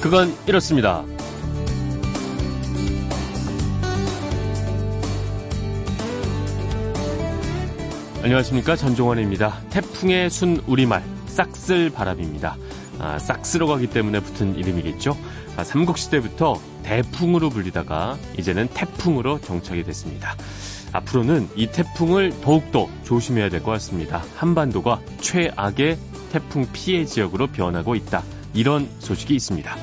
그건 이렇습니다. 안녕하십니까 전종원입니다. 태풍의 순 우리말 싹쓸 바람입니다. 아, 싹쓸어 가기 때문에 붙은 이름이겠죠. 아, 삼국시대부터 대풍으로 불리다가 이제는 태풍으로 정착이 됐습니다. 앞으로는 이 태풍을 더욱더 조심해야 될 것 같습니다. 한반도가 최악의 태풍 피해 지역으로 변하고 있다. 이런 소식이 있습니다.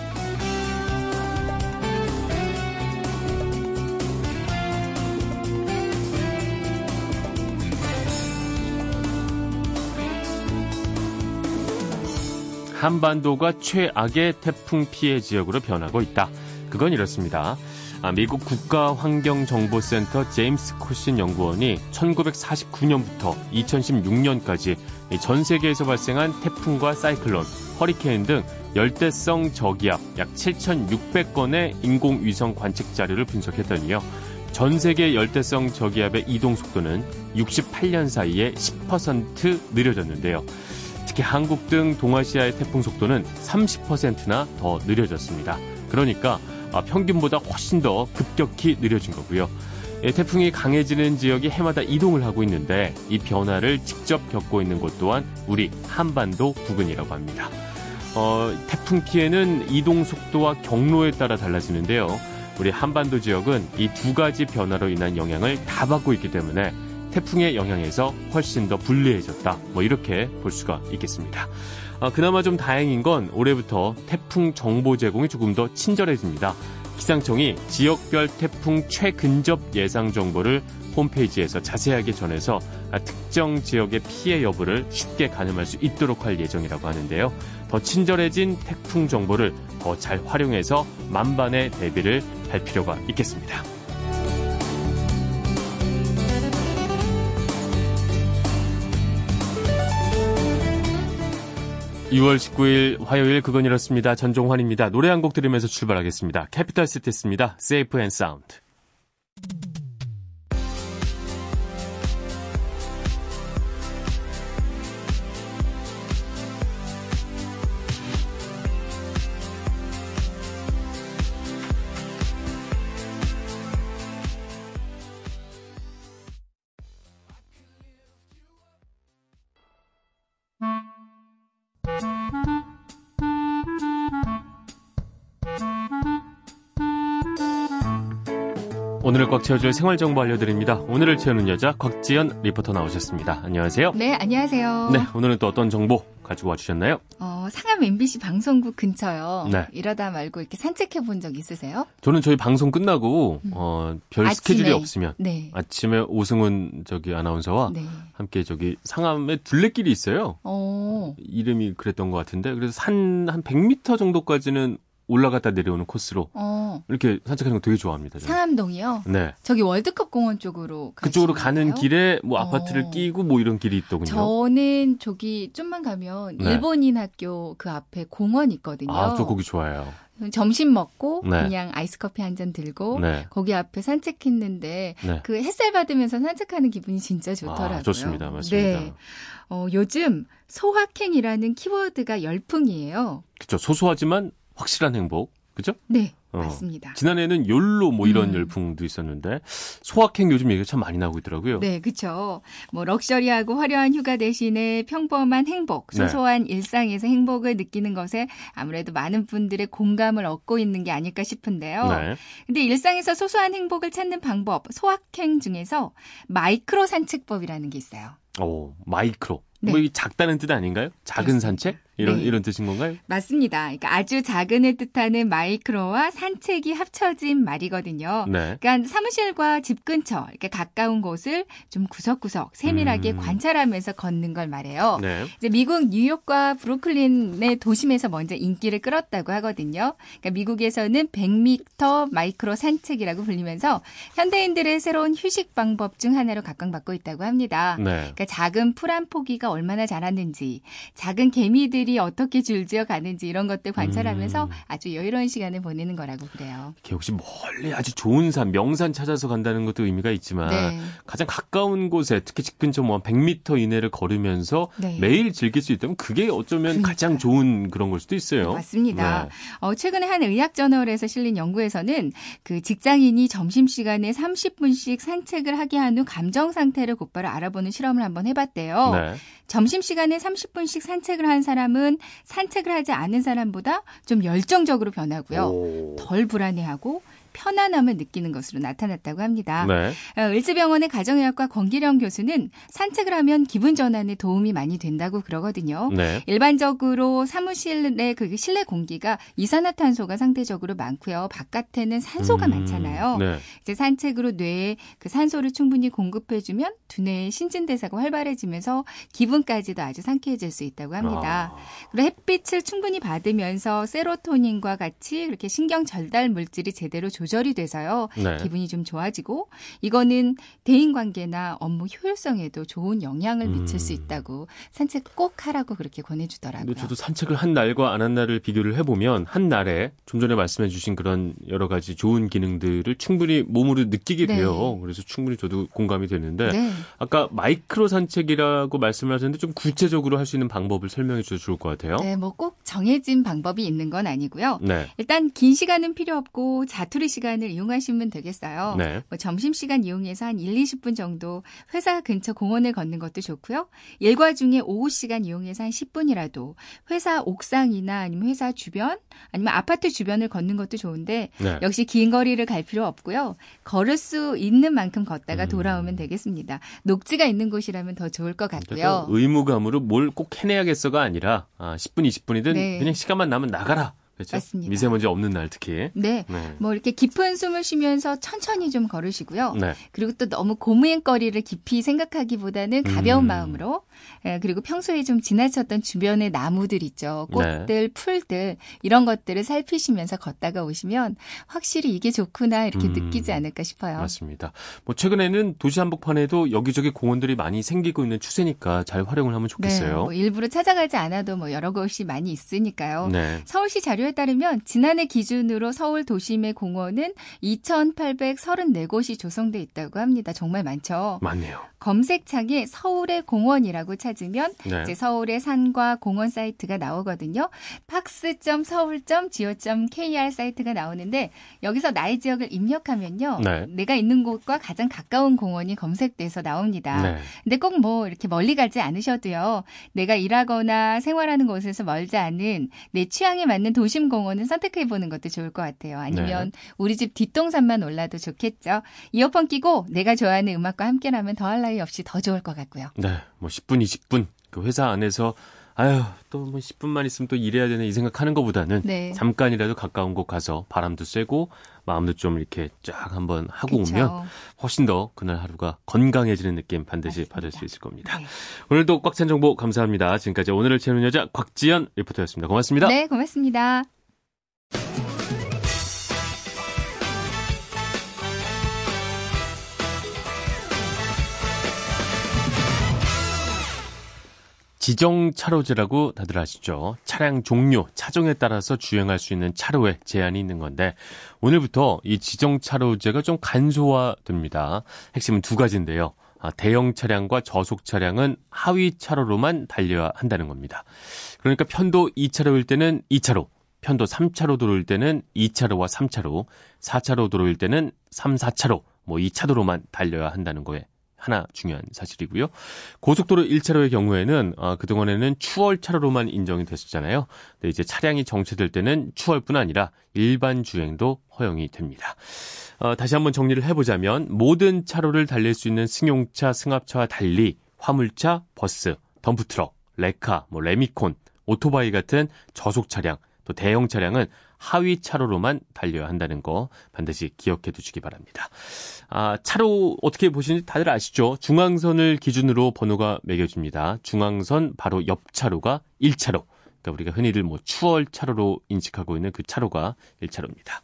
한반도가 최악의 태풍 피해 지역으로 변하고 있다. 그건 이렇습니다. 아, 미국 국가환경정보센터 제임스 코신 연구원이 1949년부터 2016년까지 전 세계에서 발생한 태풍과 사이클론, 허리케인 등 열대성 저기압 약 7,600건의 인공위성 관측 자료를 분석했더니요. 전 세계 열대성 저기압의 이동 속도는 68년 사이에 10% 느려졌는데요. 특히 한국 등 동아시아의 태풍 속도는 30%나 더 느려졌습니다. 그러니까 아, 평균보다 훨씬 더 급격히 느려진 거고요. 예, 태풍이 강해지는 지역이 해마다 이동을 하고 있는데 이 변화를 직접 겪고 있는 곳 또한 우리 한반도 부근이라고 합니다. 어, 태풍 피해는 이동 속도와 경로에 따라 달라지는데요. 우리 한반도 지역은 이 두 가지 변화로 인한 영향을 다 받고 있기 때문에 태풍의 영향에서 훨씬 더 불리해졌다. 뭐 이렇게 볼 수가 있겠습니다. 아, 그나마 좀 다행인 건 올해부터 태풍 정보 제공이 조금 더 친절해집니다. 기상청이 지역별 태풍 최근접 예상 정보를 홈페이지에서 자세하게 전해서 아, 특정 지역의 피해 여부를 쉽게 가늠할 수 있도록 할 예정이라고 하는데요. 더 친절해진 태풍 정보를 더 잘 활용해서 만반의 대비를 할 필요가 있겠습니다. 6월 19일 화요일 그건 이렇습니다. 전종환입니다. 노래 한 곡 들으면서 출발하겠습니다. 캐피탈 시티스입니다. And Sound. 오늘을 꽉 채워줄 생활정보 알려드립니다. 오늘을 채우는 여자 곽지연 리포터 나오셨습니다. 안녕하세요. 네, 안녕하세요. 네, 오늘은 또 어떤 정보 가지고 와주셨나요? 어, 상암 MBC 방송국 근처요. 네. 이러다 말고 이렇게 산책해 본 적 있으세요? 저는 저희 방송 끝나고 음. 어, 별 아침에. 스케줄이 없으면 네. 아침에 오승훈 저기 아나운서와 네. 함께 저기 상암에 둘레길이 있어요. 오. 이름이 그랬던 것 같은데 그래서 산 한 100m 정도까지는 올라갔다 내려오는 코스로 어. 이렇게 산책하는 거 되게 좋아합니다. 저는. 상암동이요? 네. 저기 월드컵 공원 쪽으로 그쪽으로 가는 길에 뭐 아파트를 어. 끼고 뭐 이런 길이 있더군요. 저는 저기 좀만 가면 네. 일본인 학교 그 앞에 공원 있거든요. 아, 저 거기 좋아해요. 점심 먹고 네. 그냥 아이스 커피 한 잔 들고 네. 거기 앞에 산책했는데 네. 그 햇살 받으면서 산책하는 기분이 진짜 좋더라고요. 아, 좋습니다. 맞습니다. 네. 어, 요즘 소확행이라는 키워드가 열풍이에요. 그렇죠. 소소하지만 확실한 행복. 그죠? 네. 어. 맞습니다. 지난해에는 욜로 뭐 이런 음. 열풍도 있었는데 소확행 요즘 얘기가 참 많이 나오고 있더라고요. 네, 그렇죠. 뭐 럭셔리하고 화려한 휴가 대신에 평범한 행복, 네. 소소한 네. 일상에서 행복을 느끼는 것에 아무래도 많은 분들의 공감을 얻고 있는 게 아닐까 싶은데요. 네. 근데 일상에서 소소한 행복을 찾는 방법, 소확행 중에서 마이크로 산책법이라는 게 있어요. 오, 마이크로. 네. 뭐이 작다는 뜻 아닌가요? 작은 그렇습니다. 산책? 이런 네. 이런 뜻인 건가요? 맞습니다. 그러니까 아주 작은을 뜻하는 마이크로와 산책이 합쳐진 말이거든요. 네. 그러니까 사무실과 집 근처 이렇게 가까운 곳을 좀 구석구석 세밀하게 음. 관찰하면서 걷는 걸 말해요. 네. 이제 미국 뉴욕과 브루클린의 도심에서 먼저 인기를 끌었다고 하거든요. 그러니까 미국에서는 100m 마이크로 산책이라고 불리면서 현대인들의 새로운 휴식 방법 중 하나로 각광받고 있다고 합니다. 네. 그러니까 작은 풀 한 포기가 얼마나 자랐는지, 작은 개미들이 어떻게 줄지어 가는지 이런 것들 관찰하면서 음. 아주 여유로운 시간을 보내는 거라고 그래요. 혹시 멀리 아주 좋은 산, 명산 찾아서 간다는 것도 의미가 있지만 네. 가장 가까운 곳에 특히 집 근처 뭐 100m 이내를 걸으면서 네. 매일 즐길 수 있다면 그게 어쩌면 그러니까. 가장 좋은 그런 걸 수도 있어요. 맞습니다. 네. 어, 최근에 한 의학 저널에서 실린 연구에서는 그 직장인이 점심 시간에 30분씩 산책을 하게 한 후 감정 상태를 곧바로 알아보는 실험을 한번 해봤대요. 네. 점심 시간에 30분씩 산책을 한 사람은 산책을 하지 않은 사람보다 좀 열정적으로 변하고요. 오. 덜 불안해하고 편안함을 느끼는 것으로 나타났다고 합니다. 네. 어, 을지병원의 가정의학과 권기령 교수는 산책을 하면 기분 전환에 도움이 많이 된다고 그러거든요. 네. 일반적으로 사무실의 그 실내 공기가 이산화탄소가 상대적으로 많고요. 바깥에는 산소가 음, 많잖아요. 네. 이제 산책으로 뇌에 그 산소를 충분히 공급해주면 두뇌의 신진대사가 활발해지면서 기분까지도 아주 상쾌해질 수 있다고 합니다. 아. 그리고 햇빛을 충분히 받으면서 세로토닌과 같이 이렇게 신경 전달 물질이 제대로 조 조절이 돼서요. 네. 기분이 좀 좋아지고 이거는 대인 관계나 업무 효율성에도 좋은 영향을 미칠 음. 수 있다고 산책 꼭 하라고 그렇게 권해 주더라고요. 근데 저도 산책을 한 날과 안 한 날을 비교를 해 보면 한 날에 좀 전에 말씀해 주신 그런 여러 가지 좋은 기능들을 충분히 몸으로 느끼게 네. 돼요. 그래서 충분히 저도 공감이 되는데 네. 아까 마이크로 산책이라고 말씀을 하셨는데 좀 구체적으로 할 수 있는 방법을 설명해 주셔도 좋을 것 같아요. 네, 뭐 꼭 정해진 방법이 있는 건 아니고요. 네. 일단 긴 시간은 필요 없고 자투리 시간을 이용하시면 되겠어요. 네. 뭐 점심시간 이용해서 한 1, 20분 정도 회사 근처 공원을 걷는 것도 좋고요. 일과 중에 오후 시간 이용해서 한 10분이라도 회사 옥상이나 아니면 회사 주변 아니면 아파트 주변을 걷는 것도 좋은데 네. 역시 긴 거리를 갈 필요 없고요. 걸을 수 있는 만큼 걷다가 음. 돌아오면 되겠습니다. 녹지가 있는 곳이라면 더 좋을 것 같고요. 의무감으로 뭘 꼭 해내야겠어가 아니라 아, 10분, 20분이든 네. 그냥 시간만 나면 나가라. 그렇죠? 맞습니다. 미세먼지 없는 날 특히. 네. 네. 뭐 이렇게 깊은 숨을 쉬면서 천천히 좀 걸으시고요. 네. 그리고 또 너무 고무행거리를 깊이 생각하기보다는 가벼운 음. 마음으로 예, 그리고 평소에 좀 지나쳤던 주변의 나무들 있죠. 꽃들, 네. 풀들 이런 것들을 살피시면서 걷다가 오시면 확실히 이게 좋구나 이렇게 음. 느끼지 않을까 싶어요. 맞습니다. 뭐 최근에는 도시 한복판에도 여기저기 공원들이 많이 생기고 있는 추세니까 잘 활용을 하면 좋겠어요. 네. 뭐 일부러 찾아가지 않아도 뭐 여러 곳이 많이 있으니까요. 네. 서울시 자료 자료에 따르면 지난해 기준으로 서울 도심의 공원은 2,834곳이 조성돼 있다고 합니다. 정말 많죠. 많네요. 검색창에 서울의 공원이라고 찾으면 네. 이제 서울의 산과 공원 사이트가 나오거든요. 팍스.서울.go.kr 사이트가 나오는데 여기서 나의 지역을 입력하면요. 네. 내가 있는 곳과 가장 가까운 공원이 검색돼서 나옵니다. 네. 근데 꼭 뭐 이렇게 멀리 가지 않으셔도요. 내가 일하거나 생활하는 곳에서 멀지 않은 내 취향에 맞는 도심 공원을 선택해 보는 것도 좋을 것 같아요. 아니면 네. 우리 집 뒷동산만 올라도 좋겠죠. 이어폰 끼고 내가 좋아하는 음악과 함께라면 더할 나위 없이 더 좋을 것 같고요. 네, 뭐 10분, 20분 그 회사 안에서 아유 또 뭐 10분만 있으면 또 일해야 되네 이 생각하는 것보다는 네. 잠깐이라도 가까운 곳 가서 바람도 쐬고 마음도 좀 이렇게 쫙 한번 하고 그쵸. 오면 훨씬 더 그날 하루가 건강해지는 느낌 반드시 맞습니다. 받을 수 있을 겁니다. 네. 오늘도 꽉 찬 정보 감사합니다. 지금까지 오늘을 채우는 여자 곽지연 리포터였습니다. 고맙습니다. 네, 고맙습니다. 지정 차로제라고 다들 아시죠? 차량 종류, 차종에 따라서 주행할 수 있는 차로에 제한이 있는 건데 오늘부터 이 지정 차로제가 좀 간소화됩니다. 핵심은 두 가지인데요. 아, 대형 차량과 저속 차량은 하위 차로로만 달려야 한다는 겁니다. 그러니까 편도 2차로일 때는 2차로, 편도 3차로 도로일 때는 2차로와 3차로, 4차로 도로일 때는 3, 4차로, 뭐 2차도로만 달려야 한다는 거에 하나 중요한 사실이고요. 고속도로 1차로의 경우에는 어, 그동안에는 추월 차로로만 인정이 됐었잖아요. 근데 이제 차량이 정체될 때는 추월뿐 아니라 일반 주행도 허용이 됩니다. 어, 다시 한번 정리를 해보자면 모든 차로를 달릴 수 있는 승용차, 승합차와 달리 화물차, 버스, 덤프트럭, 레카, 뭐 레미콘, 오토바이 같은 저속 차량, 또 대형 차량은 하위 차로로만 달려야 한다는 거 반드시 기억해 두시기 바랍니다. 아, 차로 어떻게 보시는지 다들 아시죠? 중앙선을 기준으로 번호가 매겨집니다. 중앙선 바로 옆 차로가 1차로. 그러니까 우리가 흔히들 뭐 추월 차로로 인식하고 있는 그 차로가 1차로입니다.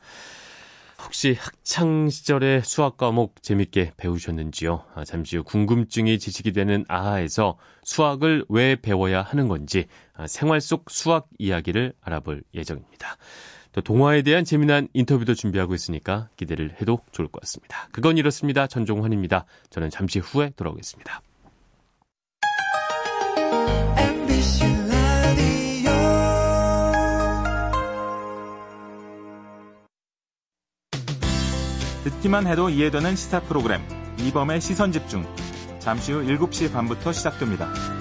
혹시 학창 시절에 수학 과목 재밌게 배우셨는지요? 아, 잠시 후 궁금증이 지식이 되는 아하에서 수학을 왜 배워야 하는 건지 아, 생활 속 수학 이야기를 알아볼 예정입니다. 또 동화에 대한 재미난 인터뷰도 준비하고 있으니까 기대를 해도 좋을 것 같습니다. 그건 이렇습니다. 전종환입니다. 저는 잠시 후에 돌아오겠습니다. 듣기만 해도 이해되는 시사 프로그램 이범의 시선 집중. 잠시 후 7시 반부터 시작됩니다.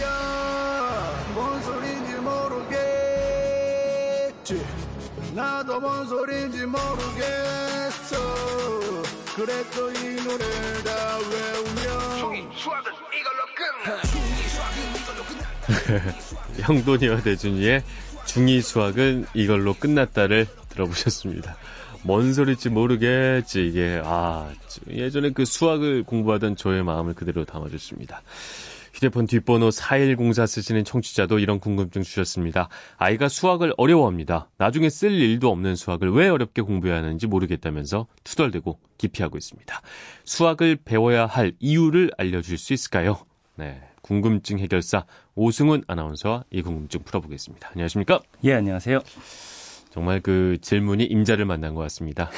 야뭔 소린지 모르겠지. 나도 뭔 소린지 모르겠어. 그래도 이 노래를 다 외우면 종이 수학은 이걸로 끝나 종이 수학은 이걸로 끝나. 형돈이와 대준이의 중2 수학은 이걸로 끝났다를 들어보셨습니다. 뭔 소리일지 모르겠지 이게 아 예전에 그 수학을 공부하던 저의 마음을 그대로 담아줬습니다. 휴대폰 뒷번호 4104 쓰시는 청취자도 이런 궁금증 주셨습니다. 아이가 수학을 어려워합니다. 나중에 쓸 일도 없는 수학을 왜 어렵게 공부해야 하는지 모르겠다면서 투덜대고 기피하고 있습니다. 수학을 배워야 할 이유를 알려줄 수 있을까요? 네. 궁금증 해결사 오승훈 아나운서와 이 궁금증 풀어보겠습니다. 안녕하십니까? 예, 안녕하세요. 정말 그 질문이 임자를 만난 것 같습니다.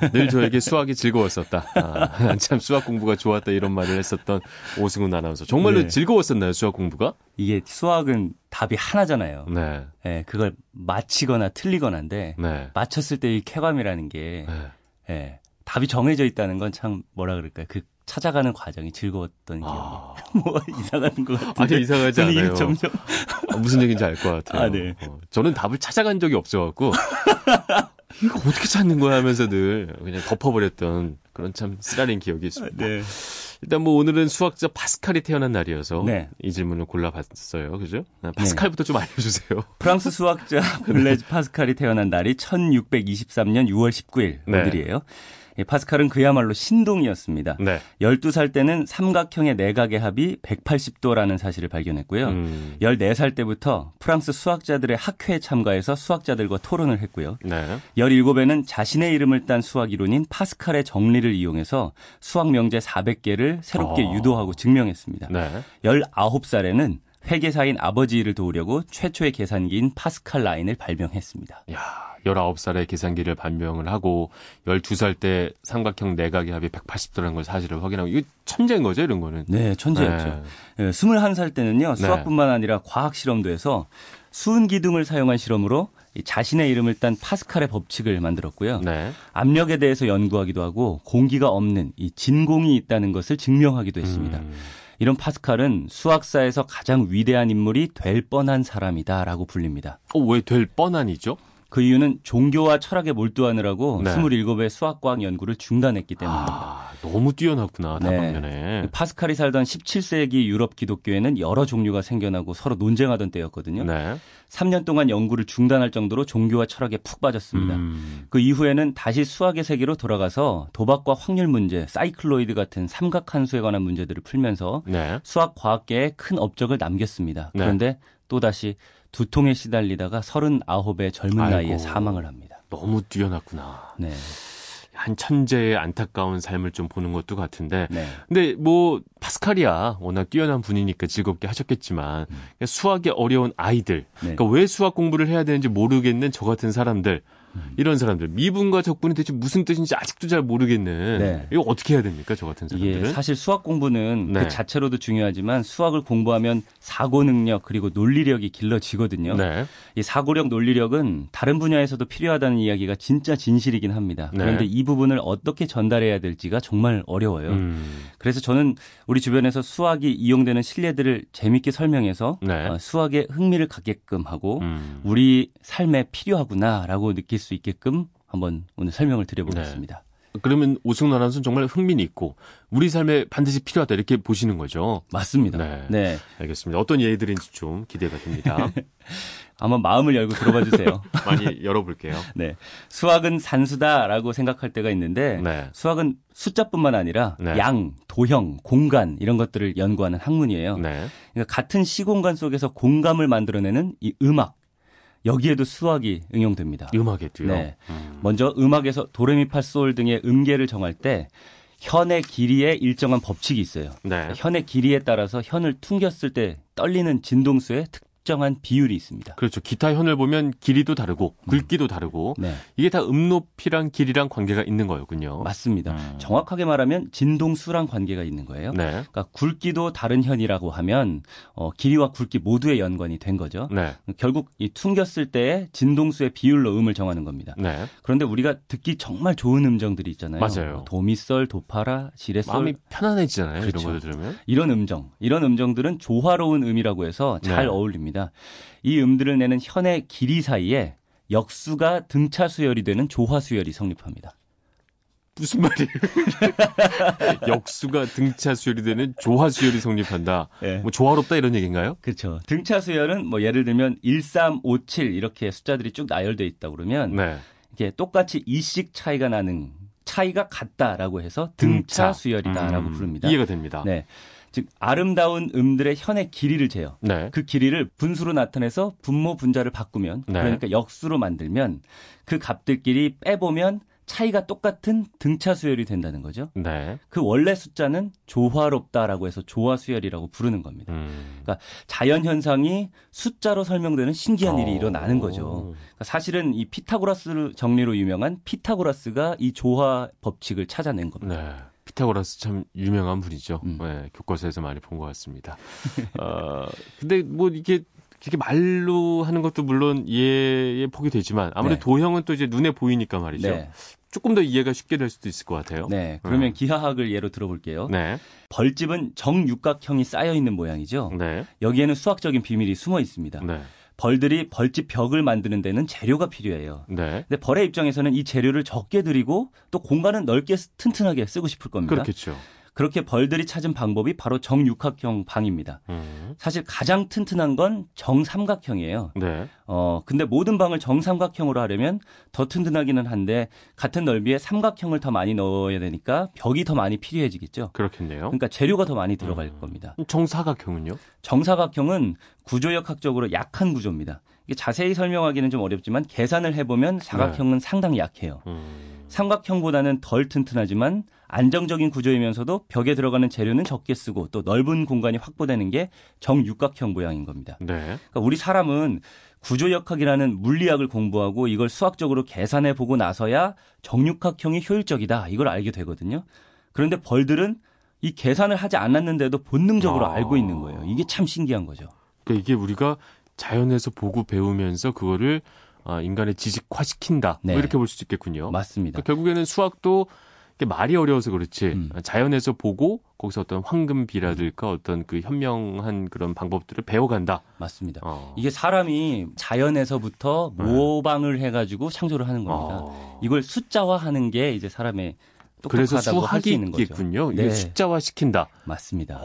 네. 늘 저에게 수학이 즐거웠었다. 아, 참 수학 공부가 좋았다 이런 말을 했었던 오승훈 아나운서. 정말로 네. 즐거웠었나요 수학 공부가? 이게 수학은 답이 하나잖아요. 네. 네 그걸 맞히거나 틀리거나인데 네. 맞췄을 때 이 쾌감이라는 게 네. 네. 답이 정해져 있다는 건 참 뭐라 그럴까요? 그 찾아가는 과정이 즐거웠던 기억이. 아... 뭐 이상한 것 같은데. 아니 이상하지 않아요. 점점 아, 무슨 얘기인지 알 것 같아요. 아, 네. 어, 저는 답을 찾아간 적이 없어갖고 이거 어떻게 찾는 거야 하면서 늘 그냥 덮어버렸던 그런 참 쓰라린 기억이 있습니다. 네. 일단 뭐 오늘은 수학자 파스칼이 태어난 날이어서 네. 이 질문을 골라봤어요. 그죠? 아, 파스칼부터 네. 좀 알려주세요. 프랑스 수학자 블레즈 파스칼이 태어난 날이 1623년 6월 19일 오늘이에요. 파스칼은 그야말로 신동이었습니다. 네. 12살 때는 삼각형의 내각의 합이 180도라는 사실을 발견했고요. 음. 14살 때부터 프랑스 수학자들의 학회에 참가해서 수학자들과 토론을 했고요. 네. 17에는 자신의 이름을 딴 수학 이론인 파스칼의 정리를 이용해서 수학 명제 400개를 새롭게 어. 유도하고 증명했습니다. 네. 19살에는 회계사인 아버지를 도우려고 최초의 계산기인 파스칼 라인을 발명했습니다. 야. 19살에 계산기를 발명을 하고 12살 때 삼각형 내각의 합이 180도라는 걸 사실을 확인하고 이거 천재인 거죠, 이런 거는. 네, 천재였죠. 네. 21살 때는요. 수학뿐만 아니라 과학 실험도 해서 수은 기둥을 사용한 실험으로 자신의 이름을 딴 파스칼의 법칙을 만들었고요. 네. 압력에 대해서 연구하기도 하고 공기가 없는 이 진공이 있다는 것을 증명하기도 했습니다. 음. 이런 파스칼은 수학사에서 가장 위대한 인물이 될 뻔한 사람이다라고 불립니다. 어, 왜 될 뻔한이죠? 그 이유는 종교와 철학에 몰두하느라고 네. 27의 수학과학 연구를 중단했기 때문입니다. 아, 너무 뛰어났구나, 다방면에. 네. 파스칼이 살던 17세기 유럽 기독교에는 여러 종류가 생겨나고 서로 논쟁하던 때였거든요. 네. 3년 동안 연구를 중단할 정도로 종교와 철학에 푹 빠졌습니다. 음. 그 이후에는 다시 수학의 세계로 돌아가서 도박과 확률 문제, 사이클로이드 같은 삼각함수에 관한 문제들을 풀면서 네. 수학 과학계에 큰 업적을 남겼습니다. 네. 그런데 또다시 두통에 시달리다가 39의 젊은 아이고, 나이에 사망을 합니다. 너무 뛰어났구나. 네. 한 천재의 안타까운 삶을 좀 보는 것도 같은데. 네. 근데 뭐 파스칼이야 워낙 뛰어난 분이니까 즐겁게 하셨겠지만 음. 수학이 어려운 아이들, 네. 그러니까 왜 수학 공부를 해야 되는지 모르겠는 저 같은 사람들 이런 사람들 미분과 적분이 대체 무슨 뜻인지 아직도 잘 모르겠는 네. 이거 어떻게 해야 됩니까 저 같은 사람들은? 사실 수학 공부는 네. 그 자체로도 중요하지만 수학을 공부하면 사고 능력 그리고 논리력이 길러지거든요. 네. 이 사고력 논리력은 다른 분야에서도 필요하다는 이야기가 진짜 진실이긴 합니다. 네. 그런데 이 부분을 어떻게 전달해야 될지가 정말 어려워요. 음. 그래서 저는 우리 주변에서 수학이 이용되는 실례들을 재밌게 설명해서 네. 어, 수학에 흥미를 갖게끔 하고 음. 우리 삶에 필요하구나라고 느낄 수 있게끔 한번 오늘 설명을 드려보겠습니다. 네. 그러면 오승훈 아나운서는 정말 흥미는 있고 우리 삶에 반드시 필요하다 이렇게 보시는 거죠. 맞습니다. 네. 네. 알겠습니다. 어떤 예들인지 좀 기대가 됩니다. 한번 마음을 열고 들어봐 주세요. 많이 열어볼게요. 네. 수학은 산수다라고 생각할 때가 있는데 네. 수학은 숫자뿐만 아니라 네. 양, 도형, 공간 이런 것들을 연구하는 학문이에요. 네. 그러니까 같은 시공간 속에서 공감을 만들어내는 이 음악 여기에도 수학이 응용됩니다. 음악에도요? 네. 음. 먼저 음악에서 도레미파솔 등의 음계를 정할 때 현의 길이에 일정한 법칙이 있어요. 네. 현의 길이에 따라서 현을 퉁겼을 때 떨리는 진동수의 특 특정한 비율이 있습니다. 그렇죠. 기타 현을 보면 길이도 다르고 음. 굵기도 음. 다르고 네. 이게 다 음높이랑 길이랑 관계가 있는 거였군요. 맞습니다. 음. 정확하게 말하면 진동수랑 관계가 있는 거예요. 네. 그러니까 굵기도 다른 현이라고 하면 어, 길이와 굵기 모두의 연관이 된 거죠. 네. 결국 이 퉁겼을 때의 진동수의 비율로 음을 정하는 겁니다. 네. 그런데 우리가 듣기 정말 좋은 음정들이 있잖아요. 맞아요. 뭐 도미솔, 도파라, 지레솔 마음이 편안해지잖아요. 그렇죠. 이런 것들 들으면 이런 음정, 이런 음정들은 조화로운 음이라고 해서 잘 네. 어울립니다. 있습니다. 이 음들을 내는 현의 길이 사이에 역수가 등차 수열이 되는 조화 수열이 성립합니다. 무슨 말이에요? 역수가 등차 수열이 되는 조화 수열이 성립한다. 네. 뭐 조화롭다 이런 얘기인가요? 그렇죠. 등차 수열은 뭐 예를 들면 1, 3, 5, 7 이렇게 숫자들이 쭉 나열돼 있다 그러면 네. 이게 똑같이 2씩 차이가 나는 차이가 같다라고 해서 등차, 등차. 수열이다라고 음, 부릅니다. 이해가 됩니다. 네. 즉 아름다운 음들의 현의 길이를 재요. 네. 그 길이를 분수로 나타내서 분모 분자를 바꾸면 네. 그러니까 역수로 만들면 그 값들끼리 빼보면 차이가 똑같은 등차 수열이 된다는 거죠. 네. 그 원래 숫자는 조화롭다라고 해서 조화 수열이라고 부르는 겁니다. 음. 그러니까 자연 현상이 숫자로 설명되는 신기한 일이 어. 일어나는 거죠. 그러니까 사실은 이 피타고라스 정리로 유명한 피타고라스가 이 조화 법칙을 찾아낸 겁니다. 네. 피타고라스 참 유명한 분이죠. 음. 네, 교과서에서 많이 본 것 같습니다. 어, 근데 뭐 이게 이렇게 말로 하는 것도 물론 이해의 폭이 되지만 아무래도 네. 도형은 또 이제 눈에 보이니까 말이죠. 네. 조금 더 이해가 쉽게 될 수도 있을 것 같아요. 네. 그러면 음. 기하학을 예로 들어볼게요. 네. 벌집은 정육각형이 쌓여 있는 모양이죠. 네. 여기에는 수학적인 비밀이 숨어 있습니다. 네. 벌들이 벌집 벽을 만드는 데는 재료가 필요해요. 네. 근데 벌의 입장에서는 이 재료를 적게 들이고 또 공간은 넓게 튼튼하게 쓰고 싶을 겁니다. 그렇겠죠. 그렇게 벌들이 찾은 방법이 바로 정육각형 방입니다. 음. 사실 가장 튼튼한 건 정삼각형이에요. 네. 어, 근데 모든 방을 정삼각형으로 하려면 더 튼튼하기는 한데 같은 넓이에 삼각형을 더 많이 넣어야 되니까 벽이 더 많이 필요해지겠죠. 그렇겠네요. 그러니까 재료가 더 많이 들어갈 음. 겁니다. 정사각형은요? 정사각형은 구조역학적으로 약한 구조입니다. 이게 자세히 설명하기는 좀 어렵지만 계산을 해보면 사각형은 네. 상당히 약해요. 음. 삼각형보다는 덜 튼튼하지만 안정적인 구조이면서도 벽에 들어가는 재료는 적게 쓰고 또 넓은 공간이 확보되는 게 정육각형 모양인 겁니다. 네. 그러니까 우리 사람은 구조역학이라는 물리학을 공부하고 이걸 수학적으로 계산해 보고 나서야 정육각형이 효율적이다 이걸 알게 되거든요. 그런데 벌들은 이 계산을 하지 않았는데도 본능적으로 아. 알고 있는 거예요. 이게 참 신기한 거죠. 그러니까 이게 우리가 자연에서 보고 배우면서 그거를 아, 인간의 지식화시킨다. 뭐 네. 뭐 이렇게 볼 수 있겠군요. 맞습니다. 그러니까 결국에는 수학도 말이 어려워서 그렇지 음. 자연에서 보고 거기서 어떤 황금비라든가 어떤 그 현명한 그런 방법들을 배워간다. 맞습니다. 어. 이게 사람이 자연에서부터 네. 모방을 해가지고 창조를 하는 겁니다. 어. 이걸 숫자화하는 게 이제 사람의 그래서 수학이 있겠군요. 네. 숫자화 시킨다. 맞습니다.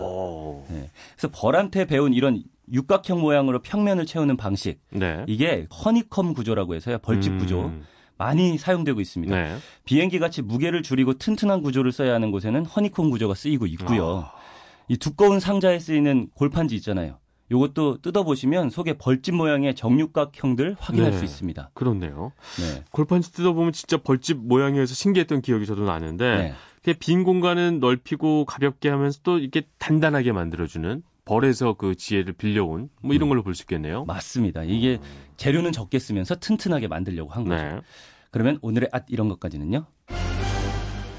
네. 그래서 벌한테 배운 이런 육각형 모양으로 평면을 채우는 방식. 네. 이게 허니컴 구조라고 해서요. 벌집 구조. 음. 많이 사용되고 있습니다. 네. 비행기 같이 무게를 줄이고 튼튼한 구조를 써야 하는 곳에는 허니콤 구조가 쓰이고 있고요. 아. 이 두꺼운 상자에 쓰이는 골판지 있잖아요. 요것도 뜯어보시면 속에 벌집 모양의 정육각형들 확인할 네. 수 있습니다. 그렇네요. 네. 골판지 뜯어보면 진짜 벌집 모양이어서 신기했던 기억이 저도 나는데 네. 빈 공간은 넓히고 가볍게 하면서 또 이렇게 단단하게 만들어주는 벌에서 그 지혜를 빌려온 뭐 이런 음. 걸로 볼 수 있겠네요. 맞습니다. 이게 재료는 적게 쓰면서 튼튼하게 만들려고 한 거죠. 네. 그러면 오늘의 앗 이런 것까지는요.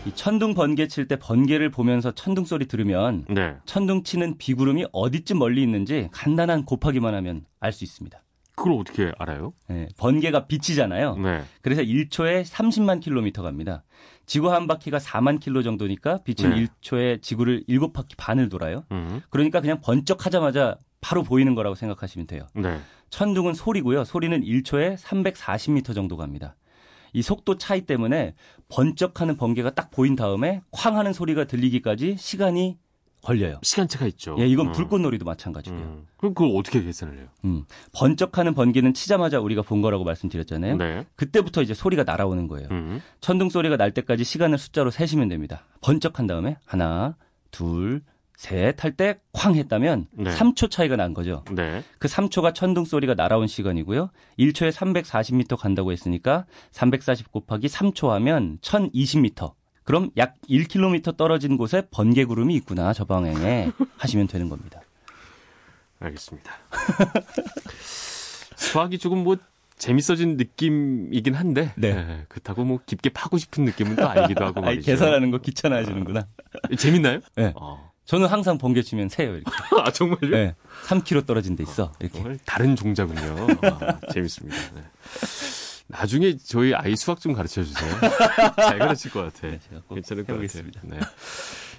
이 천둥 번개 칠 때 번개를 보면서 천둥 소리 들으면 네. 천둥 치는 비구름이 어디쯤 멀리 있는지 간단한 곱하기만 하면 알 수 있습니다. 그걸 어떻게 알아요? 네, 번개가 비치잖아요. 네. 그래서 1초에 30만 킬로미터 갑니다. 지구 한 바퀴가 4만 킬로 정도니까 빛은 네. 1초에 지구를 7바퀴 반을 돌아요. 음. 그러니까 그냥 번쩍 하자마자 바로 보이는 거라고 생각하시면 돼요. 네. 천둥은 소리고요. 소리는 1초에 340m 정도 갑니다. 이 속도 차이 때문에 번쩍하는 번개가 딱 보인 다음에 쾅 하는 소리가 들리기까지 시간이 걸려요. 시간차가 있죠. 예, 이건 음. 불꽃놀이도 마찬가지고요. 음. 그럼 그걸 어떻게 계산을 해요? 음. 번쩍하는 번개는 치자마자 우리가 본 거라고 말씀드렸잖아요. 네. 그때부터 이제 소리가 날아오는 거예요. 음. 천둥 소리가 날 때까지 시간을 숫자로 세시면 됩니다. 번쩍한 다음에 하나, 둘, 셋 할 때 쾅 했다면 네. 3초 차이가 난 거죠. 네. 그 3초가 천둥 소리가 날아온 시간이고요. 1초에 340m 간다고 했으니까 340 곱하기 3초 하면 1020m. 그럼 약 1km 떨어진 곳에 번개 구름이 있구나 저 방향에 하시면 되는 겁니다. 알겠습니다. 수학이 조금 뭐 재밌어진 느낌이긴 한데 네. 네. 그렇다고 뭐 깊게 파고 싶은 느낌은 또 아니기도 하고 말이죠. 계산하는 거 귀찮아하시는구나. 재밌나요? 네. 어. 저는 항상 번개 치면 새요 이렇게. 아 정말요? 네. 3km 떨어진 데 있어. 이렇게. 다른 종자군요. 아, 재밌습니다. 네. 나중에 저희 아이 수학 좀 가르쳐 주세요. 잘 가르칠 것 같아. 네, 괜찮을 것 해보겠습니다. 같아요. 네.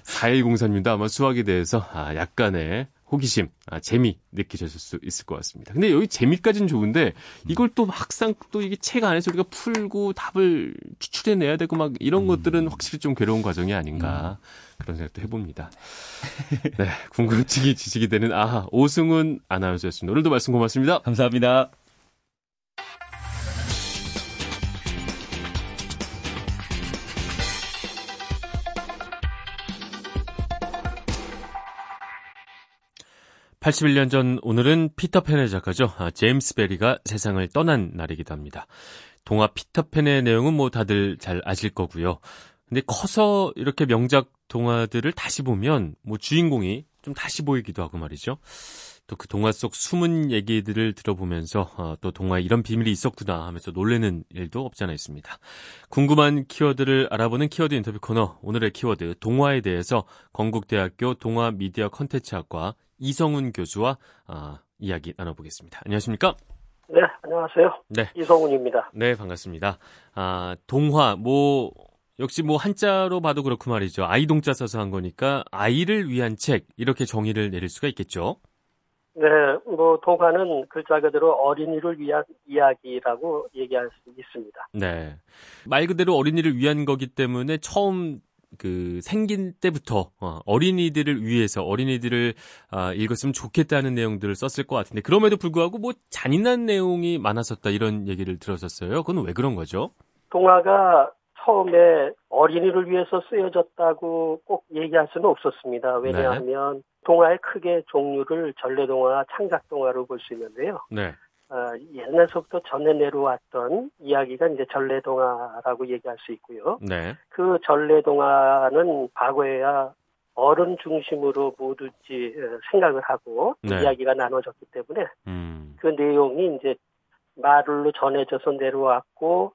4103님도 아마 수학에 대해서 아, 약간의 호기심, 아, 재미 느끼셨을 수 있을 것 같습니다. 근데 여기 재미까지는 좋은데 이걸 또 막상 또 이게 책 안에서 우리가 풀고 답을 추출해내야 되고 막 이런 음. 것들은 확실히 좀 괴로운 과정이 아닌가 음. 그런 생각도 해봅니다. 네, 궁금증이 지식이 되는 아하 오승훈 아나운서였습니다. 오늘도 말씀 고맙습니다. 감사합니다. 81년 전 오늘은 피터팬의 작가죠. 아, 제임스 베리가 세상을 떠난 날이기도 합니다. 동화 피터팬의 내용은 뭐 다들 잘 아실 거고요. 근데 커서 이렇게 명작 동화들을 다시 보면 뭐 주인공이 좀 다시 보이기도 하고 말이죠. 또 그 동화 속 숨은 얘기들을 들어보면서 어, 또 동화에 이런 비밀이 있었구나 하면서 놀래는 일도 없지 않아 있습니다. 궁금한 키워드를 알아보는 키워드 인터뷰 코너 오늘의 키워드 동화에 대해서 건국대학교 동화 미디어 컨텐츠학과 이성훈 교수와 아, 이야기 나눠보겠습니다. 안녕하십니까? 네, 안녕하세요. 네. 이성훈입니다. 네, 반갑습니다. 아, 동화, 뭐, 역시 뭐 한자로 봐도 그렇고 말이죠. 아이 동자 써서 한 거니까 아이를 위한 책, 이렇게 정의를 내릴 수가 있겠죠? 네, 뭐, 동화는 글자 그대로 어린이를 위한 이야기라고 얘기할 수 있습니다. 네. 말 그대로 어린이를 위한 거기 때문에 처음 그 생긴 때부터 어, 어린이들을 위해서 어린이들을 아, 읽었으면 좋겠다는 내용들을 썼을 것 같은데 그럼에도 불구하고 뭐 잔인한 내용이 많았었다 이런 얘기를 들었었어요. 그건 왜 그런 거죠? 동화가 처음에 어린이를 위해서 쓰여졌다고 꼭 얘기할 수는 없었습니다. 왜냐하면 네. 동화의 크게 종류를 전래동화, 창작동화로 볼 수 있는데요. 네. 어, 옛날서부터 전해 내려왔던 이야기가 이제 전래동화라고 얘기할 수 있고요. 네. 그 전래동화는 과거에야 어른 중심으로 모두지 어, 생각을 하고 네. 이야기가 나눠졌기 때문에 음. 그 내용이 이제 말로 전해져서 내려왔고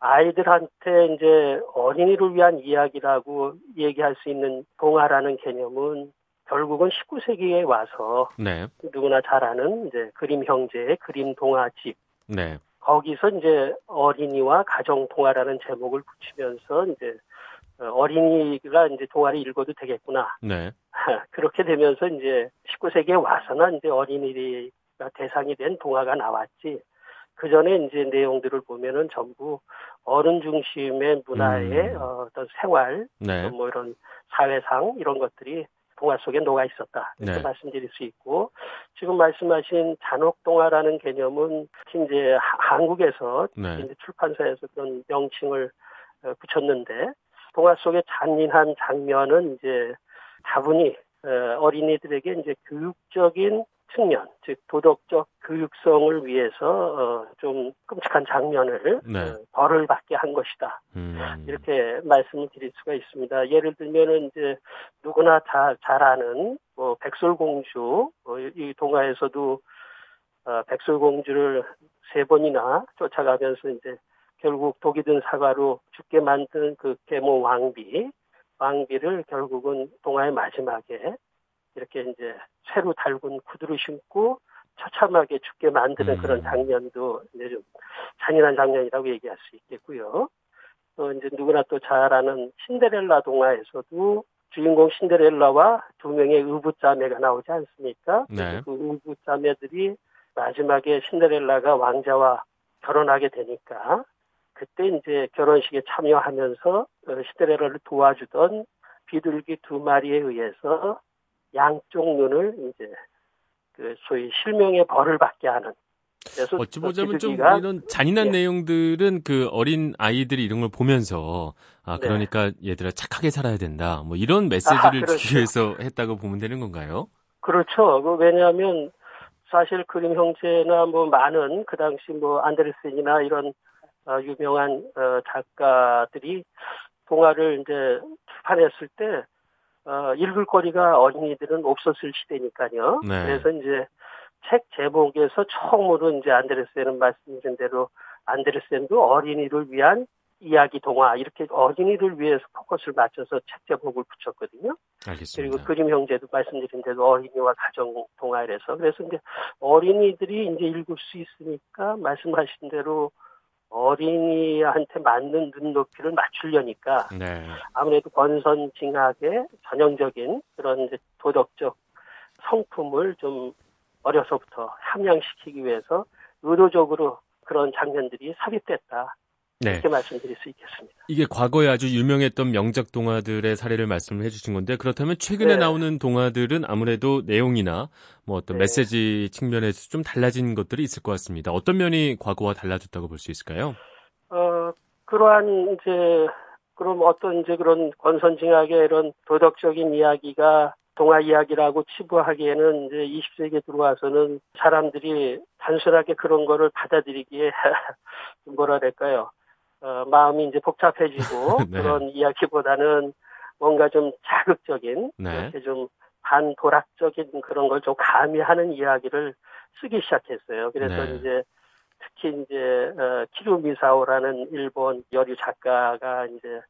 아이들한테 이제 어린이를 위한 이야기라고 얘기할 수 있는 동화라는 개념은 결국은 19세기에 와서 네. 누구나 잘 아는 이제 그림 형제의 그림 동화집. 네. 거기서 이제 어린이와 가정 동화라는 제목을 붙이면서 이제 어, 어린이가 이제 동화를 읽어도 되겠구나. 네. 그렇게 되면서 이제 19세기에 와서는 이제 어린이가 대상이 된 동화가 나왔지. 그 전에 이제 내용들을 보면은 전부 어른 중심의 문화의 음. 어, 어떤 생활, 네. 뭐 이런 사회상 이런 것들이 동화 속에 녹아 있었다 이렇게 네. 말씀드릴 수 있고 지금 말씀하신 잔혹 동화라는 개념은 특히 이제 한국에서 네. 이제 출판사에서 그런 명칭을 어, 붙였는데 동화 속의 잔인한 장면은 이제 다분히 어, 어린이들에게 이제 교육적인 측면, 즉 도덕적 교육성을 위해서 어, 좀 끔찍한 장면을 네. 어, 벌을 받게 한 것이다. 음. 이렇게 말씀을 드릴 수가 있습니다. 예를 들면은 이제 누구나 다 잘 아는 뭐 백설공주 어, 이 동화에서도 어, 백설공주를 세 번이나 쫓아가면서 이제 결국 독이 든 사과로 죽게 만든 그 계모 왕비, 왕비를 결국은 동화의 마지막에 이렇게 이제 새로 달군 구두를 신고 처참하게 죽게 만드는 음. 그런 장면도 이제 좀 잔인한 장면이라고 얘기할 수 있겠고요. 또 이제 누구나 또 잘 아는 신데렐라 동화에서도 주인공 신데렐라와 두 명의 의붓자매가 나오지 않습니까? 네. 그 의붓자매들이 마지막에 신데렐라가 왕자와 결혼하게 되니까 그때 이제 결혼식에 참여하면서 어, 신데렐라를 도와주던 비둘기 두 마리에 의해서 양쪽 눈을 이제 그 소위 실명의 벌을 받게 하는. 그래서 어찌 보자면 좀 이런 잔인한 예. 내용들은 그 어린 아이들이 이런 걸 보면서 아 네. 그러니까 네. 얘들아 착하게 살아야 된다. 뭐 이런 메시지를 아, 그렇죠. 주기 위해서 했다고 보면 되는 건가요? 그렇죠. 그 왜냐하면 사실 그림 형제나 뭐 많은 그 당시 뭐 안데르센이나 이런 어, 유명한 어, 작가들이 동화를 이제 출판했을 때 어, 읽을 거리가 어린이들은 없었을 시대니까요. 네. 그래서 이제 책 제목에서 처음으로 이제 안데르센은 말씀드린 대로 안데르센도 어린이를 위한 이야기 동화 이렇게 어린이를 위해서 포커스를 맞춰서 책 제목을 붙였거든요. 알겠습니다. 그리고 그림 형제도 말씀드린 대로 어린이와 가정 동화에서 그래서 이제 어린이들이 이제 읽을 수 있으니까 말씀하신 대로 어린이한테 맞는 눈높이를 맞추려니까 네. 아무래도 권선 징악의 전형적인 그런 도덕적 성품을 좀 어려서부터 함양시키기 위해서 의도적으로 그런 장면들이 삽입됐다. 네. 이렇게 말씀드릴 수 있겠습니다. 이게 과거에 아주 유명했던 명작 동화들의 사례를 말씀을 해주신 건데 그렇다면 최근에 네. 나오는 동화들은 아무래도 내용이나 뭐 어떤 네. 메시지 측면에서 좀 달라진 것들이 있을 것 같습니다. 어떤 면이 과거와 달라졌다고 볼 수 있을까요? 어 그러한 이제 그럼 어떤 이제 그런 권선징악의 이런 도덕적인 이야기가 동화 이야기라고 치부하기에는 이제 20세기에 들어와서는 사람들이 단순하게 그런 거를 받아들이기에 뭐라 그럴까요? 어, 마음이 이제 복잡해지고 네. 그런 이야기보다는 뭔가 좀 자극적인 네. 이렇게 좀 반도락적인 그런 걸 좀 가미하는 이야기를 쓰기 시작했어요. 그래서 네. 이제 특히 이제 어, 키루 미사오라는 일본 여류 작가가 이제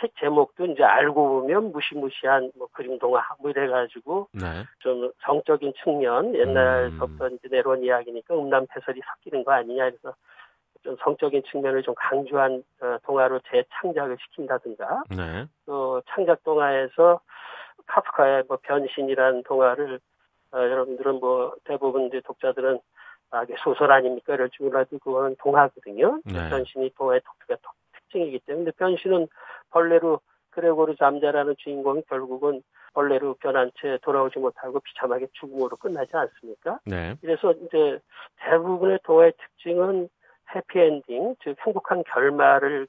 책 제목도 이제 알고 보면 무시무시한 뭐 그림 동화 뭐 이래가지고 네. 좀 정적인 측면 옛날부터 음. 이제 내려온 이야기니까 음란패설이 섞이는 거 아니냐 그래서 좀 성적인 측면을 좀 강조한 어, 동화로 재창작을 시킨다든가 네. 또 창작 동화에서 카프카의 뭐 변신이란 동화를 어, 여러분들은 뭐 대부분 이제 독자들은 아, 소설 아닙니까? 이럴 줄 몰라도 그거는 동화거든요. 네. 변신이 동화의 독특한 특징이기 때문에 변신은 벌레로 그레고르 잠자라는 주인공이 결국은 벌레로 변한 채 돌아오지 못하고 비참하게 죽음으로 끝나지 않습니까? 네. 그래서 이제 대부분의 동화의 특징은 해피엔딩, 즉 행복한 결말을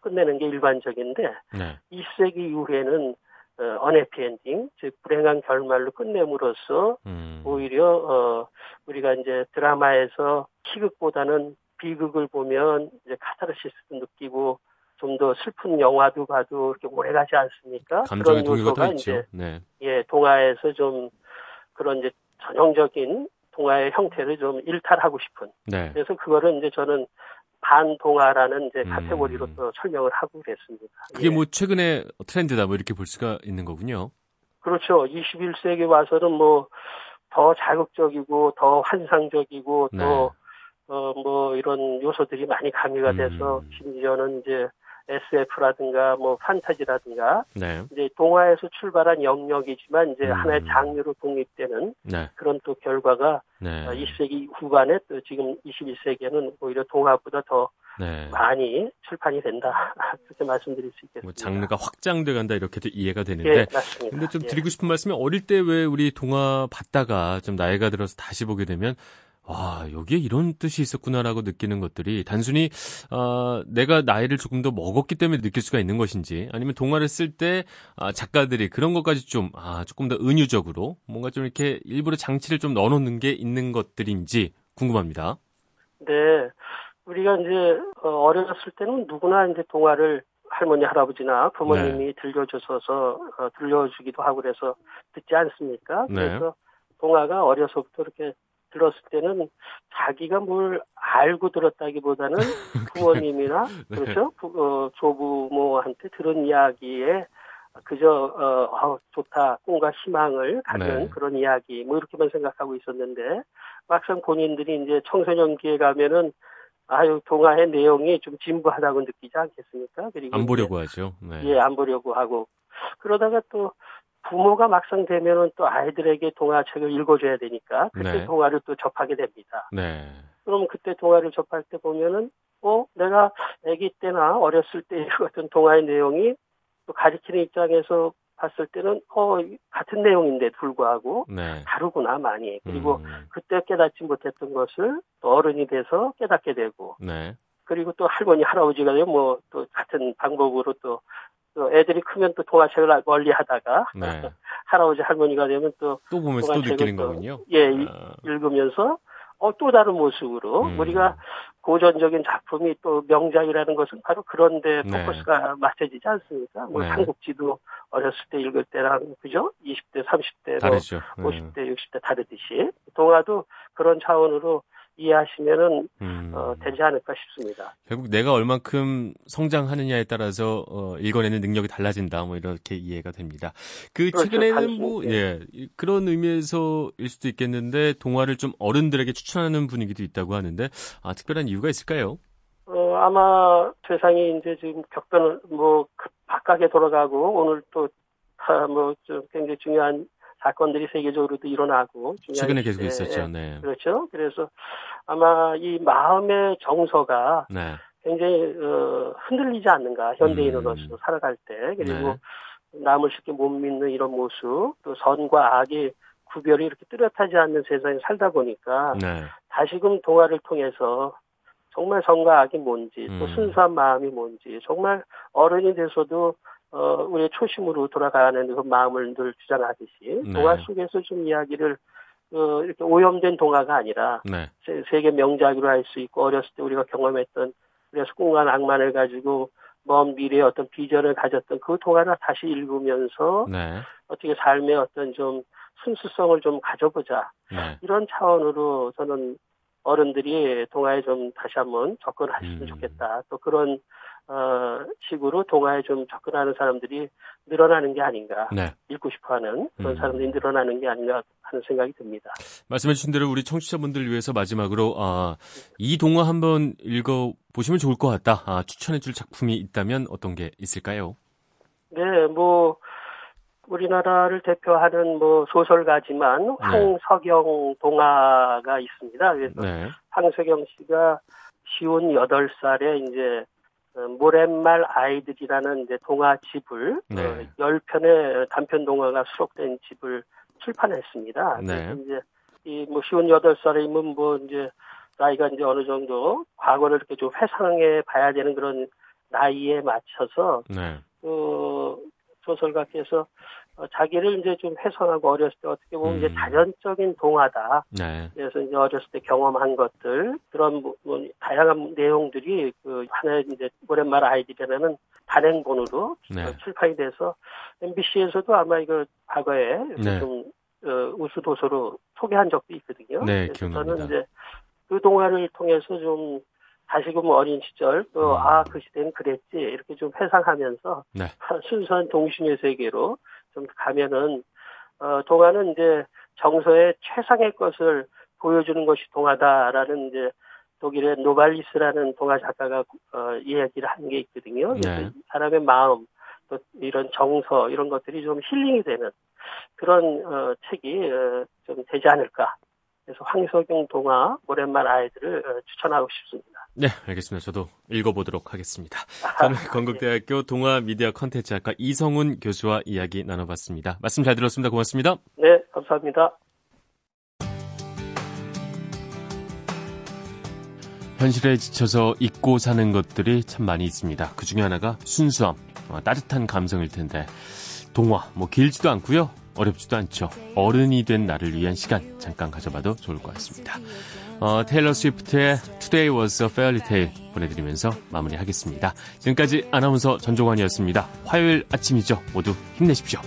끝내는 게 일반적인데 네. 20세기 이후에는 어, 언해피엔딩, 즉 불행한 결말로 끝냄으로써 음. 오히려 어, 우리가 이제 드라마에서 희극보다는 비극을 보면 이제 카타르시스도 느끼고 좀 더 슬픈 영화도 봐도 이렇게 오래 가지 않습니까? 감정의 동요가 이제 네. 예 동화에서 좀 그런 이제 전형적인 동화의 형태를 좀 일탈하고 싶은. 네. 그래서 그거를 이제 저는 반동화라는 이제 음. 카테고리로 음. 또 설명을 하고 그랬습니다. 그게 예. 뭐 최근에 트렌드다 뭐 이렇게 볼 수가 있는 거군요. 그렇죠. 21세기 와서는 뭐 더 자극적이고 더 환상적이고 네. 또 어 뭐 이런 요소들이 많이 가미가 돼서 음. 심지어는 이제 SF라든가 뭐 판타지라든가 네. 이제 동화에서 출발한 영역이지만 이제 음. 하나의 장르로 독립되는 네. 그런 또 결과가 네. 20세기 어, 후반에 또 지금 21세기에는 오히려 동화보다 더 네. 많이 출판이 된다 그렇게 말씀드릴 수 있겠습니다. 뭐 장르가 확장돼 간다 이렇게도 이해가 되는데. 예, 맞습니다. 근데 좀 예. 드리고 싶은 말씀이 어릴 때 왜 우리 동화 봤다가 좀 나이가 들어서 다시 보게 되면 와, 여기에 이런 뜻이 있었구나라고 느끼는 것들이 단순히 어, 내가 나이를 조금 더 먹었기 때문에 느낄 수가 있는 것인지 아니면 동화를 쓸 때 아, 작가들이 그런 것까지 좀 아, 조금 더 은유적으로 뭔가 좀 이렇게 일부러 장치를 좀 넣어 놓는 게 있는 것들인지 궁금합니다. 네, 우리가 이제 어, 어렸을 때는 누구나 이제 동화를 할머니 할아버지나 부모님이 네. 들려줘서 어, 들려주기도 하고 그래서 듣지 않습니까? 네. 그래서 동화가 어려서부터 이렇게 들었을 때는 자기가 뭘 알고 들었다기보다는 부모님이나 네. 그렇죠 부, 어, 조부모한테 들은 이야기에 그저 어, 어 좋다 꿈과 희망을 갖는 네. 그런 이야기 뭐 이렇게만 생각하고 있었는데 막상 본인들이 이제 청소년기에 가면은 아유 동화의 내용이 좀 진부하다고 느끼지 않겠습니까? 그리고 안 보려고 하죠. 네. 예, 안 보려고 하고 그러다가 또 부모가 막상 되면은 또 아이들에게 동화책을 읽어줘야 되니까 그때 네. 동화를 또 접하게 됩니다. 네. 그러면 그때 동화를 접할 때 보면은 어 내가 아기 때나 어렸을 때 읽었던 동화의 내용이 또 가리키는 입장에서 봤을 때는 어 같은 내용인데 불구하고 네. 다르구나 많이 그리고 음. 그때 깨닫지 못했던 것을 또 어른이 돼서 깨닫게 되고 네. 그리고 또 할머니 할아버지가 뭐 또 같은 방법으로 또, 또 애들이 크면 또 동화책을 멀리 하다가 네. 할아버지 할머니가 되면 또 또 보면서 또 느끼는 또, 거군요. 예 아. 읽으면서 어, 또 다른 모습으로 음. 우리가 고전적인 작품이 또 명작이라는 것은 바로 그런데 네. 포커스가 맞춰지지 않습니까? 뭐 네. 삼국지도 어렸을 때 읽을 때랑 그죠? 20대, 30대, 다르죠. 뭐 50대, 음. 60대 다르듯이 동화도 그런 차원으로 이해하시면은 음. 어, 되지 않을까 싶습니다. 결국 내가 얼만큼 성장하느냐에 따라서 어, 읽어내는 능력이 달라진다. 뭐 이렇게 이해가 됩니다. 그 그렇죠. 최근에는 뭐 예, 그런 의미에서일 수도 있겠는데 동화를 좀 어른들에게 추천하는 분위기도 있다고 하는데 아, 특별한 이유가 있을까요? 어, 아마 세상이 이제 지금 격변을 뭐 바깥에 돌아가고 오늘 또 아, 뭐좀 굉장히 중요한 사건들이 세계적으로도 일어나고 최근에 계속 있었죠. 네. 그렇죠. 그래서 아마 이 마음의 정서가 네. 굉장히 어, 흔들리지 않는가 현대인으로서 음. 살아갈 때 그리고 네. 남을 쉽게 못 믿는 이런 모습 또 선과 악의 구별이 이렇게 뚜렷하지 않는 세상에 살다 보니까 네. 다시금 동화를 통해서 정말 선과 악이 뭔지 또 음. 순수한 마음이 뭔지 정말 어른이 돼서도 어, 우리의 초심으로 돌아가는 그 마음을 늘 주장하듯이 네. 동화 속에서 좀 이야기를 어, 이렇게 오염된 동화가 아니라 네. 세, 계 명작으로 할 수 있고 어렸을 때 우리가 경험했던 그래서 꿈과 낭만을 가지고 먼 미래의 어떤 비전을 가졌던 그 동화를 다시 읽으면서 네. 어떻게 삶의 어떤 좀 순수성을 좀 가져보자 네. 이런 차원으로 저는 어른들이 동화에 좀 다시 한번 접근하셨으면 음. 좋겠다. 또 그런 어, 식으로 동화에 좀 접근하는 사람들이 늘어나는 게 아닌가. 네. 읽고 싶어 하는 그런 음. 사람들이 늘어나는 게 아닌가 하는 생각이 듭니다. 말씀해 주신 대로 우리 청취자분들 위해서 마지막으로 아, 이 동화 한번 읽어 보시면 좋을 것 같다. 아, 추천해 줄 작품이 있다면 어떤 게 있을까요? 네, 뭐 우리나라를 대표하는 뭐 소설가지만 네. 황석영 동화가 있습니다. 그래서 네. 황석영 씨가 쉬운 8살에 이제 어, 모랫말 아이들이라는 이제 동화 집을 네. 어, 10편의 단편 동화가 수록된 집을 출판했습니다. 네. 이제 이뭐 쉬운 8살이면 뭐 이제 나이가 이제 어느 정도 과거를 이렇게 좀 회상해 봐야 되는 그런 나이에 맞춰서 네. 그 소설가께서 어, 자기를 이제 좀 회상하고 어렸을 때 어떻게 보면 음. 이제 자연적인 동화다. 네. 그래서 이제 어렸을 때 경험한 것들 그런 뭐, 뭐 다양한 내용들이 그 하나의 이제 오랜말 아이들이라는 단행본으로 네. 출판이 돼서 MBC에서도 아마 이거 과거에 네. 좀 어, 우수 도서로 소개한 적도 있거든요. 네, 기억납니다. 저는 이제 그 동화를 통해서 좀 다시금 어린 시절 또 아그 음. 시대는 그랬지 이렇게 좀 회상하면서 네. 순수한 동심의 세계로 좀 가면은 어 동화는 이제 정서의 최상의 것을 보여주는 것이 동화다라는 이제 독일의 노발리스라는 동화 작가가 어 이야기를 한 게 있거든요. 네. 사람의 마음 또 이런 정서 이런 것들이 좀 힐링이 되는 그런 어 책이 어, 좀 되지 않을까 그래서 황석영 동화 오랜만 아이들을 어, 추천하고 싶습니다. 네, 알겠습니다. 저도 읽어보도록 하겠습니다. 저는 건국대학교 동화 미디어 컨텐츠 학과 이성훈 교수와 이야기 나눠봤습니다. 말씀 잘 들었습니다. 고맙습니다. 네, 감사합니다. 현실에 지쳐서 잊고 사는 것들이 참 많이 있습니다. 그 중에 하나가 순수함, 어, 따뜻한 감성일 텐데 동화 뭐 길지도 않고요. 어렵지도 않죠. 어른이 된 나를 위한 시간 잠깐 가져봐도 좋을 것 같습니다. 어, 테일러 스위프트의 Today Was a Fairy Tale 보내드리면서 마무리하겠습니다. 지금까지 아나운서 전종환이었습니다. 화요일 아침이죠. 모두 힘내십시오.